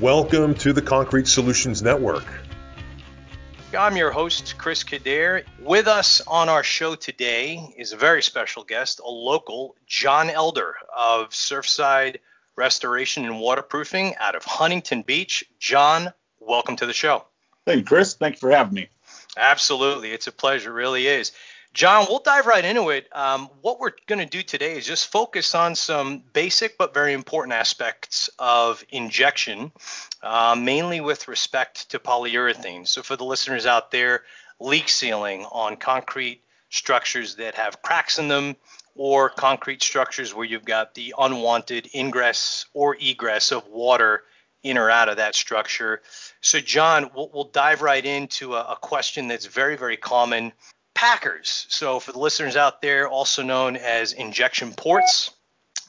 Welcome to the Concrete Solutions Network. I'm your host, Chris Kader. With us on our show today is a very special guest, a local, John Elder of Surfside Restoration and Waterproofing out of Huntington Beach. John, welcome to the show. Thank you, Chris. Thank you for having me. Absolutely. It's a pleasure. It really is. John, we'll dive right into it. Um, what we're going to do today is just focus on some basic but very important aspects of injection, uh, mainly with respect to polyurethane. So, for the listeners out there, leak sealing on concrete structures that have cracks in them, or concrete structures where you've got the unwanted ingress or egress of water in or out of that structure. So, John, we'll, we'll dive right into a, a question that's very, very common Packers. So, for the listeners out there, also known as injection ports,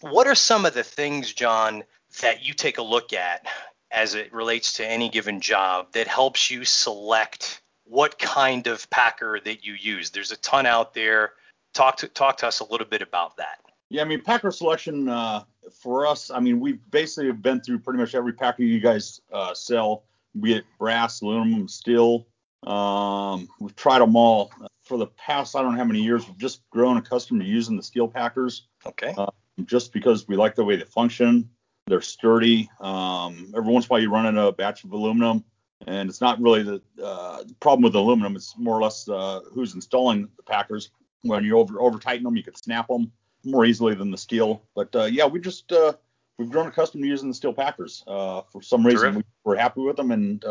what are some of the things, John, that you take a look at as it relates to any given job that helps you select what kind of packer that you use? There's a ton out there. Talk to talk to us a little bit about that. Yeah, I mean packer selection uh, for us. I mean we've basically been through pretty much every packer you guys uh, sell, be it brass, aluminum, steel. Um, we've tried them all for the past I don't know how many years, we've just grown accustomed to using the steel packers. Okay. Uh, just because we like the way they function. They're sturdy. Um, every once in a while you run into a batch of aluminum, and it's not really the uh, problem with aluminum. It's more or less uh, who's installing the packers. When you over over tighten them, you could snap them more easily than the steel. But uh, yeah, we just uh, we've grown accustomed to using the steel packers. Uh, for some reason, we, are happy with them, and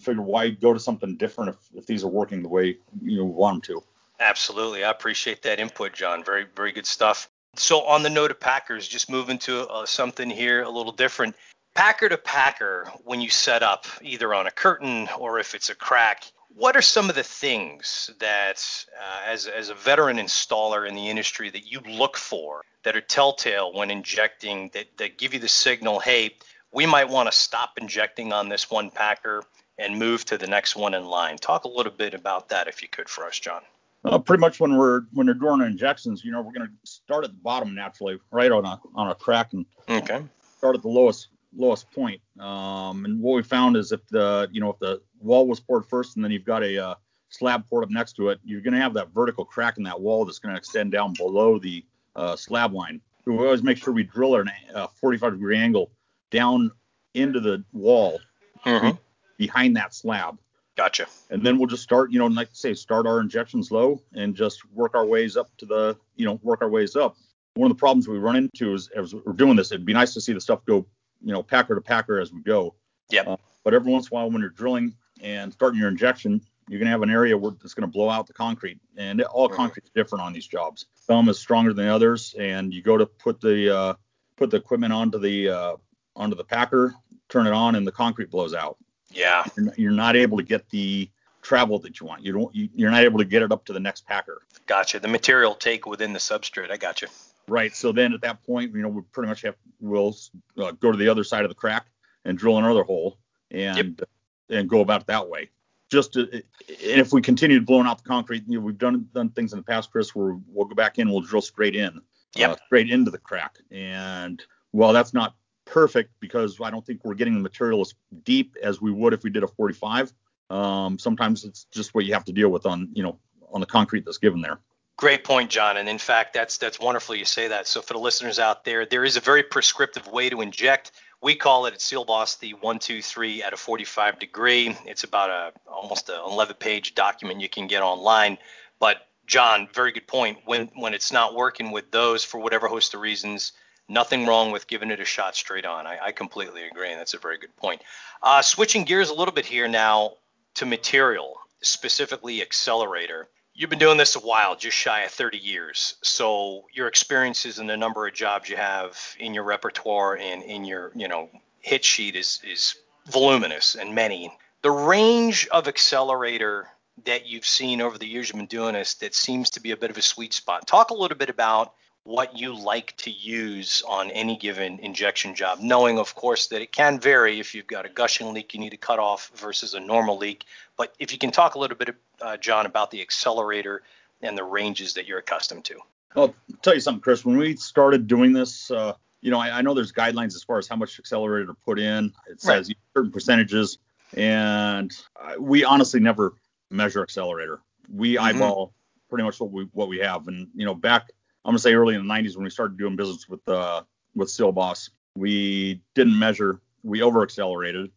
figure why go to something different if, if these are working the way you want them to. Absolutely. I appreciate that input, John. Very, very good stuff. So, on the note of Packers, just moving to uh, something here a little different. Packer to Packer, when you set up either on a curtain or if it's a crack, what are some of the things that, uh, as, as a veteran installer in the industry, that you look for that are telltale when injecting that, that give you the signal, hey, we might want to stop injecting on this one Packer and move to the next one in line. Talk a little bit about that if you could for us, John. Uh, pretty much when we're when we're doing injections, you know, we're going to start at the bottom naturally, right on a on a crack, and okay. start at the lowest lowest point. Um, and what we found is if the you know if the wall was poured first, and then you've got a uh, slab poured up next to it, you're going to have that vertical crack in that wall that's going to extend down below the uh, slab line. So we always make sure we drill at a 45 degree angle down into the wall. Mm-hmm behind that slab. Gotcha. And then we'll just start, you know, like I say, start our injections low and just work our ways up to the, you know, work our ways up. One of the problems we run into is as we're doing this, it'd be nice to see the stuff go, you know, packer to packer as we go. Yeah. Uh, but every once in a while, when you're drilling and starting your injection, you're gonna have an area where it's gonna blow out the concrete, and all mm-hmm. concrete's different on these jobs. Some is stronger than others, and you go to put the uh, put the equipment onto the uh, onto the packer, turn it on, and the concrete blows out. Yeah. You're not able to get the travel that you want. You don't. You're not able to get it up to the next packer. Gotcha. The material take within the substrate. I got you. Right. So then at that point, you know, we pretty much have we'll uh, go to the other side of the crack and drill another hole and yep. and go about it that way. Just to, and if we continue to blowing out the concrete, you know, we've done done things in the past, Chris, where we'll go back in, we'll drill straight in, yep. uh, straight into the crack, and well, that's not perfect because I don't think we're getting the material as deep as we would if we did a 45. Um, sometimes it's just what you have to deal with on you know on the concrete that's given there. Great point, John. And in fact, that's that's wonderful you say that. So for the listeners out there, there is a very prescriptive way to inject. We call it at Seal Boss the one two three at a 45 degree. It's about a almost an 11 page document you can get online. But John, very good point. When when it's not working with those for whatever host of reasons, nothing wrong with giving it a shot straight on. I, I completely agree, and that's a very good point. Uh, switching gears a little bit here now to material, specifically accelerator. You've been doing this a while, just shy of 30 years. So your experiences and the number of jobs you have in your repertoire and in your, you know, hit sheet is is voluminous and many. The range of accelerator that you've seen over the years you've been doing this that seems to be a bit of a sweet spot. Talk a little bit about what you like to use on any given injection job, knowing, of course, that it can vary if you've got a gushing leak you need to cut off versus a normal leak. But if you can talk a little bit, uh, John, about the accelerator and the ranges that you're accustomed to. I'll tell you something, Chris. When we started doing this, uh, you know, I, I, know there's guidelines as far as how much accelerator to put in. It says right. certain percentages, and we honestly never measure accelerator. We mm-hmm. eyeball pretty much what we what we have. And you know, back I'm gonna say early in the 90s when we started doing business with uh with Seal Boss, we didn't measure. We over accelerated.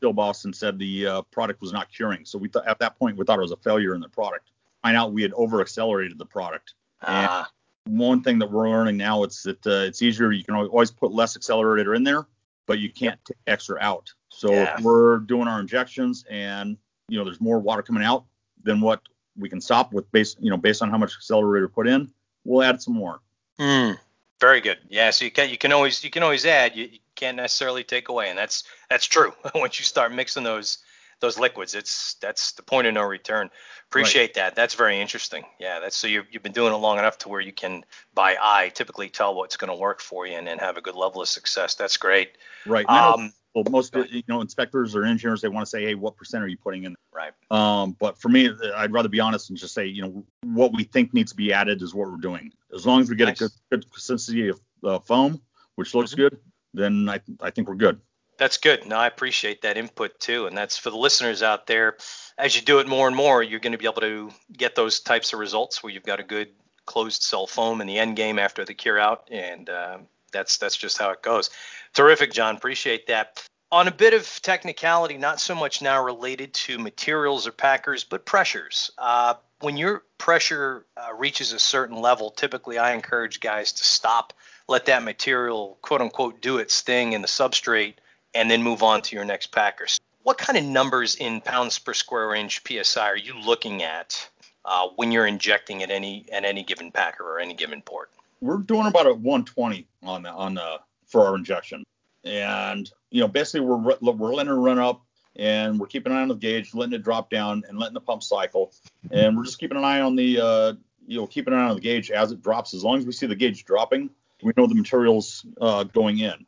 Seal Boss and said the uh, product was not curing. So we th- at that point we thought it was a failure in the product. Find out we had over accelerated the product. Ah. And one thing that we're learning now it's that uh, it's easier. You can always put less accelerator in there, but you can't take extra out. So yeah. if we're doing our injections and you know there's more water coming out than what we can stop with based you know based on how much accelerator put in, we'll add some more. Mm, very good. Yeah, so you can you can always you can always add. You, you can't necessarily take away, and that's that's true. Once you start mixing those those liquids, it's that's the point of no return. Appreciate right. that. That's very interesting. Yeah, that's so you've, you've been doing it long enough to where you can by eye typically tell what's going to work for you and, and have a good level of success. That's great. Right. Um, well, most you know inspectors or engineers they want to say, hey, what percent are you putting in? Right. Um, but for me, I'd rather be honest and just say, you know, what we think needs to be added is what we're doing. As long as we get nice. a good, good consistency of uh, foam, which looks mm-hmm. good, then I I think we're good. That's good. No, I appreciate that input too, and that's for the listeners out there. As you do it more and more, you're going to be able to get those types of results where you've got a good closed cell foam in the end game after the cure out, and uh, that's that's just how it goes. Terrific, John. Appreciate that. On a bit of technicality, not so much now related to materials or packers, but pressures. Uh, when your pressure uh, reaches a certain level, typically I encourage guys to stop, let that material, quote unquote, do its thing in the substrate, and then move on to your next packer. What kind of numbers in pounds per square inch psi are you looking at uh, when you're injecting at any at any given packer or any given port? We're doing about a 120 on the on the for our injection. And, you know, basically we're, we're letting it run up and we're keeping an eye on the gauge, letting it drop down and letting the pump cycle. And we're just keeping an eye on the, uh, you know, keeping an eye on the gauge as it drops. As long as we see the gauge dropping, we know the material's uh, going in.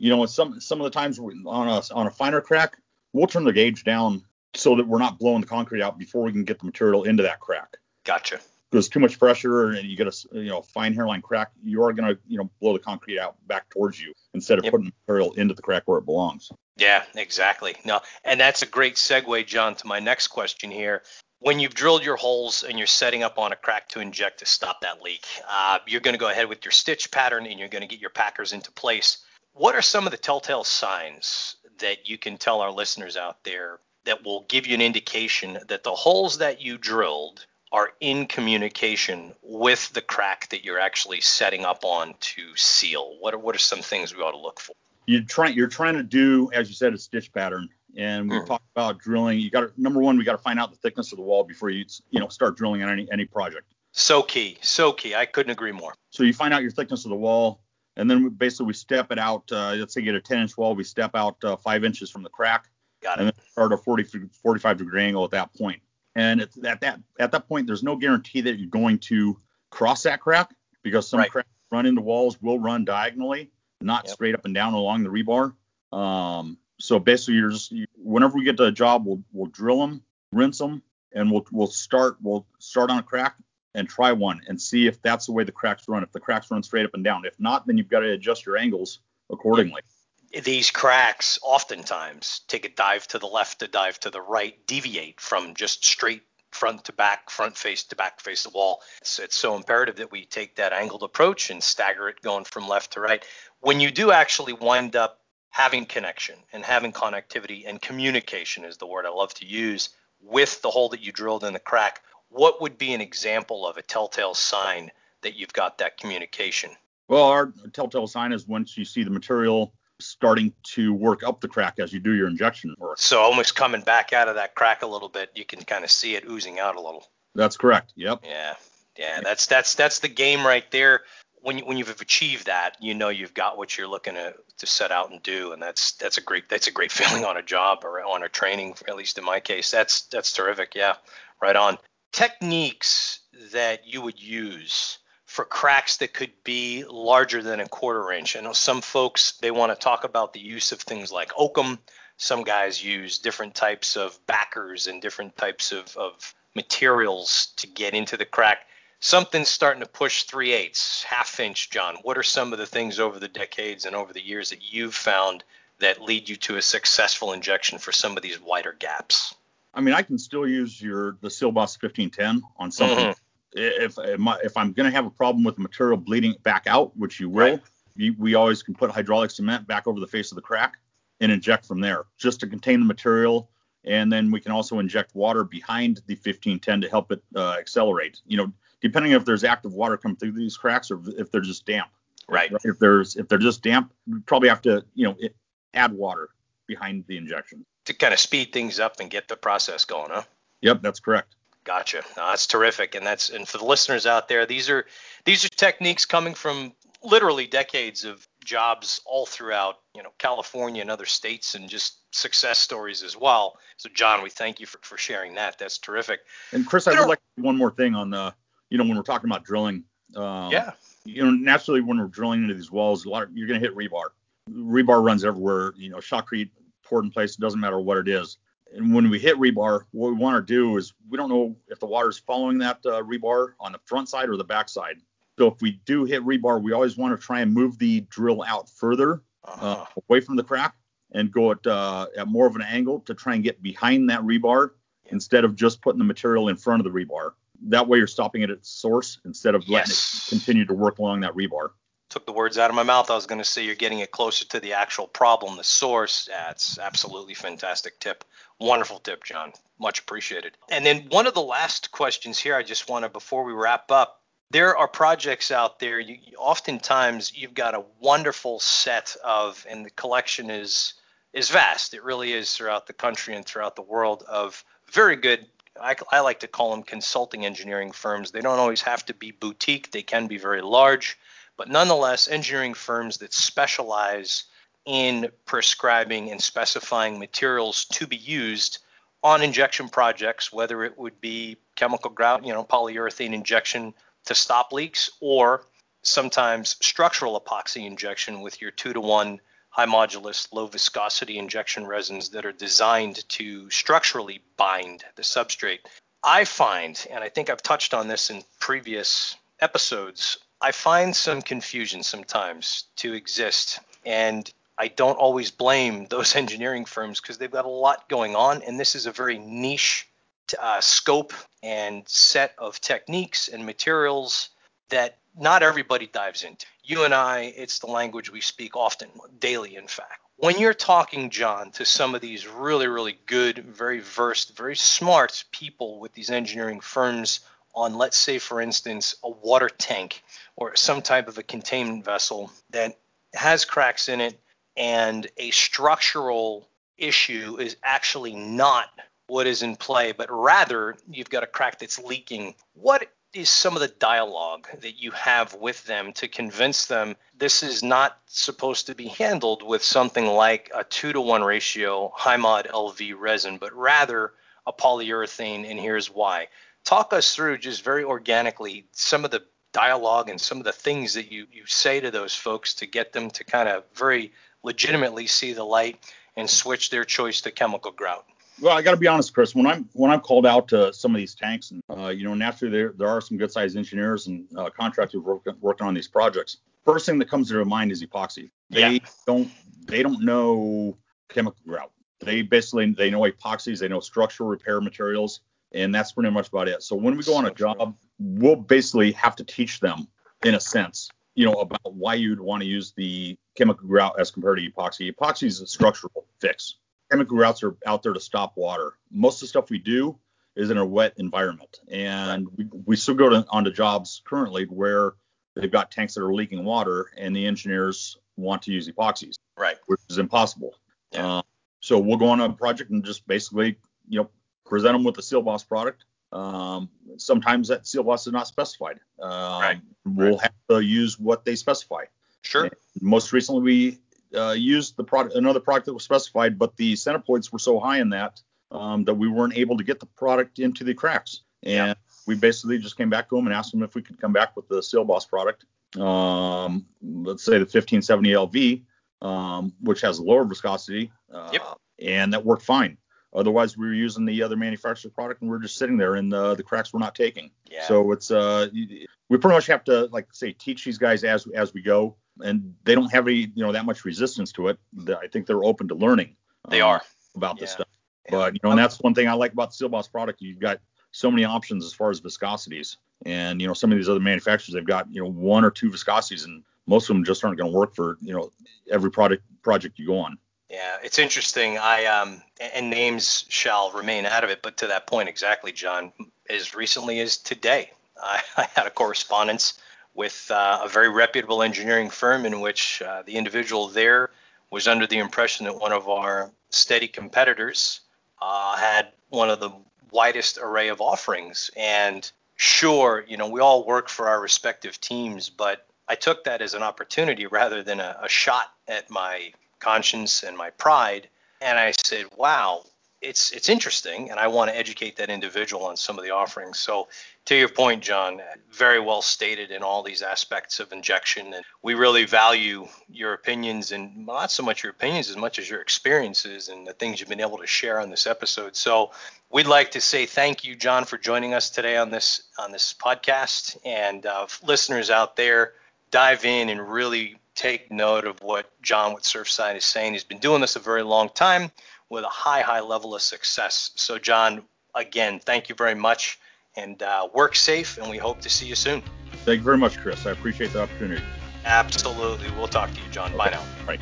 You know, some some of the times on a on a finer crack, we'll turn the gauge down so that we're not blowing the concrete out before we can get the material into that crack. Gotcha goes too much pressure and you get a you know fine hairline crack, you are gonna you know blow the concrete out back towards you instead of yep. putting material into the crack where it belongs. Yeah, exactly. No, and that's a great segue, John, to my next question here. When you've drilled your holes and you're setting up on a crack to inject to stop that leak, uh, you're going to go ahead with your stitch pattern and you're going to get your packers into place. What are some of the telltale signs that you can tell our listeners out there that will give you an indication that the holes that you drilled are in communication with the crack that you're actually setting up on to seal? What are what are some things we ought to look for? You're trying you're trying to do, as you said, a stitch pattern. And we mm. talked about drilling. You got to number one, we got to find out the thickness of the wall before you you know start drilling on any any project. So key, so key. I couldn't agree more. So you find out your thickness of the wall, and then we, basically we step it out. Uh, let's say you get a 10 inch wall, we step out uh, five inches from the crack. Got it. And then start a 40 45 degree angle at that point. And at that at that point, there's no guarantee that you're going to cross that crack because some right. cracks run into walls will run diagonally, not yep. straight up and down along the rebar. Um, so basically, you're just whenever we get to a job, we'll we'll drill them, rinse them, and we'll we'll start we'll start on a crack and try one and see if that's the way the cracks run. If the cracks run straight up and down, if not, then you've got to adjust your angles accordingly. These cracks oftentimes take a dive to the left, a dive to the right, deviate from just straight front to back, front face to back face the wall. It's, it's so imperative that we take that angled approach and stagger it going from left to right. When you do actually wind up having connection and having connectivity and communication is the word I love to use with the hole that you drilled in the crack, what would be an example of a telltale sign that you've got that communication? Well, our telltale sign is once you see the material starting to work up the crack as you do your injection work. So almost coming back out of that crack a little bit, you can kind of see it oozing out a little. That's correct. Yep. Yeah. Yeah, that's that's that's the game right there. When you, when you've achieved that, you know you've got what you're looking to, to set out and do, and that's that's a great that's a great feeling on a job or on a training. At least in my case, that's that's terrific. Yeah, right on. Techniques that you would use for cracks that could be larger than a quarter inch. I know some folks they want to talk about the use of things like oakum. Some guys use different types of backers and different types of, of materials to get into the crack. something's starting to push three eighths, half inch, John. What are some of the things over the decades and over the years that you've found that lead you to a successful injection for some of these wider gaps? I mean, I can still use your the Sealboss 1510 on something. Mm-hmm. If if I'm going to have a problem with the material bleeding back out, which you will, right. you, we always can put hydraulic cement back over the face of the crack and inject from there, just to contain the material. And then we can also inject water behind the 1510 to help it uh, accelerate. You know, depending if there's active water coming through these cracks or if they're just damp. Right. If there's if they're just damp, we probably have to you know add water behind the injection to kind of speed things up and get the process going, huh? Yep, that's correct. Gotcha. No, that's terrific, and that's and for the listeners out there, these are these are techniques coming from literally decades of jobs all throughout, you know, California and other states, and just success stories as well. So, John, we thank you for, for sharing that. That's terrific. And Chris, I would like one more thing on the, you know, when we're talking about drilling. Um, yeah. You know, naturally, when we're drilling into these wells, a lot of, you're going to hit rebar. Rebar runs everywhere. You know, shotcrete poured in place. It doesn't matter what it is. And when we hit rebar, what we want to do is we don't know if the water is following that uh, rebar on the front side or the back side. So if we do hit rebar, we always want to try and move the drill out further uh, uh-huh. away from the crack and go at, uh, at more of an angle to try and get behind that rebar instead of just putting the material in front of the rebar. That way you're stopping it at source instead of letting yes. it continue to work along that rebar took the words out of my mouth. I was going to say you're getting it closer to the actual problem, the source. That's absolutely fantastic tip. Wonderful tip, John. Much appreciated. And then one of the last questions here, I just want to, before we wrap up, there are projects out there. You, oftentimes, you've got a wonderful set of, and the collection is is vast. It really is throughout the country and throughout the world of very good I, I, like to call them consulting engineering firms. They don't always have to be boutique, they can be very large but nonetheless, engineering firms that specialize in prescribing and specifying materials to be used on injection projects, whether it would be chemical grout, you know, polyurethane injection to stop leaks, or sometimes structural epoxy injection with your two to one high modulus, low viscosity injection resins that are designed to structurally bind the substrate. I find, and I think I've touched on this in previous episodes, I find some confusion sometimes to exist. And I don't always blame those engineering firms because they've got a lot going on. And this is a very niche uh, scope and set of techniques and materials that not everybody dives into. You and I, it's the language we speak often, daily, in fact. When you're talking, John, to some of these really, really good, very versed, very smart people with these engineering firms on, let's say, for instance, a water tank or some type of a containment vessel that has cracks in it and a structural issue is actually not what is in play, but rather you've got a crack that's leaking. What is some of the dialogue that you have with them to convince them this is not supposed to be handled with something like a two to one ratio high mod LV resin, but rather a polyurethane, and here's why talk us through just very organically some of the dialogue and some of the things that you, you say to those folks to get them to kind of very legitimately see the light and switch their choice to chemical grout? Well, I got to be honest, Chris. When I'm when I'm called out to some of these tanks, and uh, you know, naturally there there are some good sized engineers and uh, contractors working working on these projects. First thing that comes to their mind is epoxy. They yeah. don't they don't know chemical grout. They basically they know epoxies, they know structural repair materials, and that's pretty much about it. So when we go on a job, we'll basically have to teach them, in a sense, you know, about why you'd want to use the chemical grout as compared to epoxy. Epoxy is a structural fix. Chemical grouts are out there to stop water. Most of the stuff we do is in a wet environment, and we, we still go to, onto jobs currently where they've got tanks that are leaking water, and the engineers want to use epoxies, right? Which is impossible. Yeah. Uh, so we'll go on a project and just basically, you know, present them with the Sealboss product. Um, sometimes that seal boss is not specified. Um, right. We'll right. have to use what they specify. Sure. And most recently, we uh, used the product, another product that was specified, but the centipoise were so high in that um, that we weren't able to get the product into the cracks. And yeah. we basically just came back to them and asked them if we could come back with the seal boss product. Um, let's say the 1570 LV, um, which has a lower viscosity. Uh, yep. And that worked fine. Otherwise, we were using the other manufacturer's product and we are just sitting there and uh, the cracks we're not taking. Yeah. So it's uh, we pretty much have to like say teach these guys as as we go, and they don't have any you know that much resistance to it. I think they're open to learning. They um, are about this yeah. stuff. But you know, and that's one thing I like about the Seal Boss product. You've got so many options as far as viscosities, and you know some of these other manufacturers they've got you know one or two viscosities, and most of them just aren't going to work for you know every product project you go on. Yeah, it's interesting. I um and names shall remain out of it, but to that point exactly, John. As recently as today, I, I had a correspondence with uh, a very reputable engineering firm in which uh, the individual there was under the impression that one of our steady competitors uh, had one of the widest array of offerings. And sure, you know, we all work for our respective teams, but I took that as an opportunity rather than a, a shot at my conscience and my pride. And I said, wow, it's it's interesting, and I want to educate that individual on some of the offerings. So, to your point, John, very well stated in all these aspects of injection, and we really value your opinions, and not so much your opinions as much as your experiences and the things you've been able to share on this episode. So, we'd like to say thank you, John, for joining us today on this on this podcast, and uh, listeners out there, dive in and really take note of what John with Surfside is saying. He's been doing this a very long time with a high, high level of success. So, John, again, thank you very much and uh, work safe, and we hope to see you soon. Thank you very much, Chris. I appreciate the opportunity. Absolutely. We'll talk to you, John. Okay. Bye now. Bye.